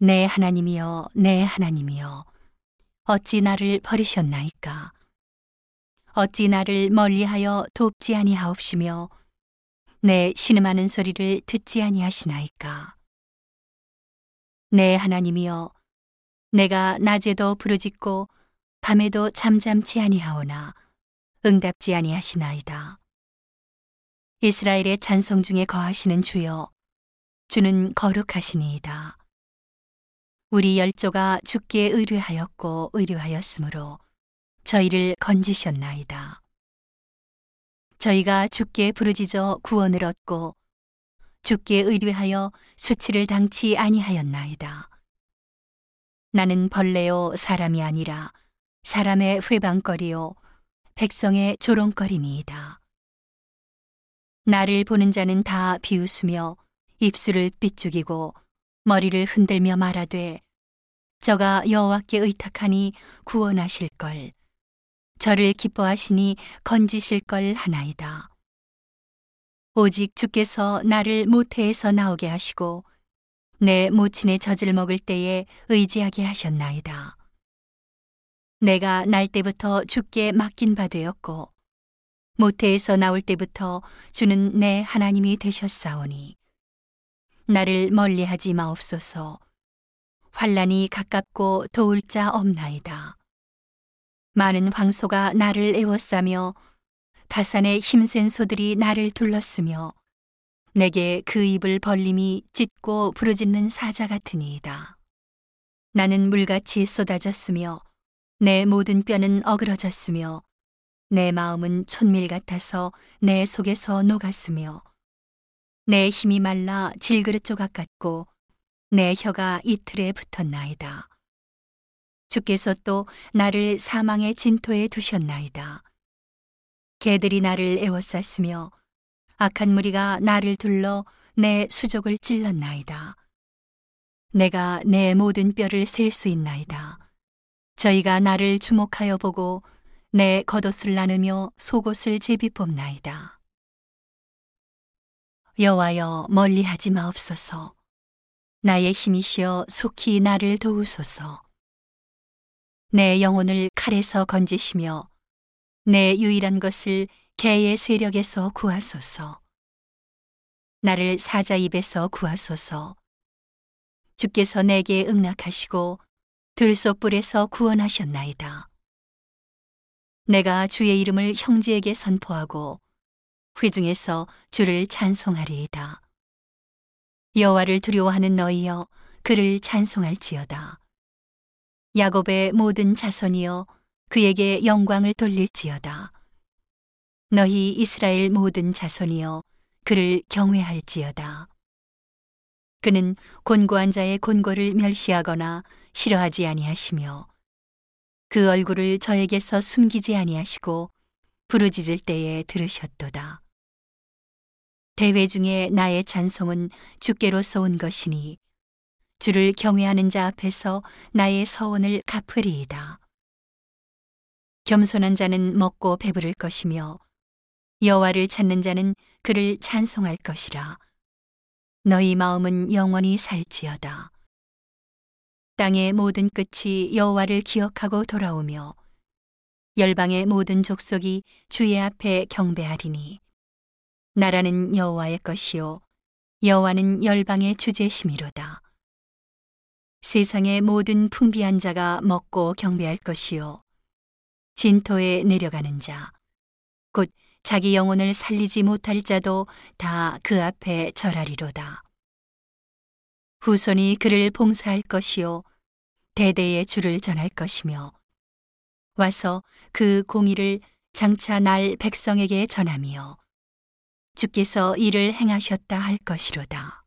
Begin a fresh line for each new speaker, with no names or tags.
내 하나님이여, 내 하나님이여, 어찌 나를 버리셨나이까? 어찌 나를 멀리하여 돕지 아니하옵시며 내 신음하는 소리를 듣지 아니하시나이까? 내 하나님이여, 내가 낮에도 부르짖고 밤에도 잠잠치 아니하오나 응답지 아니하시나이다. 이스라엘의 찬송 중에 거하시는 주여, 주는 거룩하시니이다. 우리 열조가 주께 의뢰하였고 의뢰하였으므로 저희를 건지셨나이다. 저희가 주께 부르짖어 구원을 얻고 주께 의뢰하여 수치를 당치 아니하였나이다. 나는 벌레요 사람이 아니라 사람의 회방거리요 백성의 조롱거리니이다. 나를 보는 자는 다 비웃으며 입술을 삐죽이고 머리를 흔들며 말하되 저가 여호와께 의탁하니 구원하실 걸 저를 기뻐하시니 건지실 걸 하나이다. 오직 주께서 나를 모태에서 나오게 하시고 내 모친의 젖을 먹을 때에 의지하게 하셨나이다. 내가 날 때부터 주께 맡긴 바 되었고 모태에서 나올 때부터 주는 내 하나님이 되셨사오니 나를 멀리하지 마옵소서. 환란이 가깝고 도울 자 없나이다. 많은 황소가 나를 애워싸며 바산의 힘센 소들이 나를 둘렀으며 내게 그 입을 벌림이 찢고 부르짖는 사자 같으니이다. 나는 물같이 쏟아졌으며 내 모든 뼈는 어그러졌으며 내 마음은 촌밀 같아서 내 속에서 녹았으며 내 힘이 말라 질그릇 조각 같고 내 혀가 이틀에 붙었나이다. 주께서 또 나를 사망의 진토에 두셨나이다. 개들이 나를 애워쌌으며 악한 무리가 나를 둘러 내 수족을 찔렀나이다. 내가 내 모든 뼈를 셀 수 있나이다. 저희가 나를 주목하여 보고 내 겉옷을 나누며 속옷을 제비 뽑나이다. 여호와여 멀리하지 마옵소서. 나의 힘이시여 속히 나를 도우소서. 내 영혼을 칼에서 건지시며 내 유일한 것을 개의 세력에서 구하소서. 나를 사자 입에서 구하소서. 주께서 내게 응낙하시고 들소불에서 구원하셨나이다. 내가 주의 이름을 형제에게 선포하고 회중에서 주를 찬송하리이다. 여호와를 두려워하는 너희여 그를 찬송할지어다. 야곱의 모든 자손이여 그에게 영광을 돌릴지어다. 너희 이스라엘 모든 자손이여 그를 경외할지어다. 그는 곤고한 자의 곤고를 멸시하거나 싫어하지 아니하시며 그 얼굴을 저에게서 숨기지 아니하시고 부르짖을 때에 들으셨도다. 대회 중에 나의 찬송은 주께로서 온 것이니 주를 경외하는 자 앞에서 나의 서원을 갚으리이다. 겸손한 자는 먹고 배부를 것이며 여호와를 찾는 자는 그를 찬송할 것이라. 너희 마음은 영원히 살지어다. 땅의 모든 끝이 여호와를 기억하고 돌아오며 열방의 모든 족속이 주의 앞에 경배하리니 나라는 여호와의 것이요 여호와는 열방의 주제심이로다. 세상의 모든 풍비한 자가 먹고 경배할 것이요 진토에 내려가는 자, 곧 자기 영혼을 살리지 못할 자도 다 그 앞에 절하리로다. 후손이 그를 봉사할 것이요 대대의 주를 전할 것이며 와서 그 공의를 장차 날 백성에게 전하며 주께서 이를 행하셨다 할 것이로다.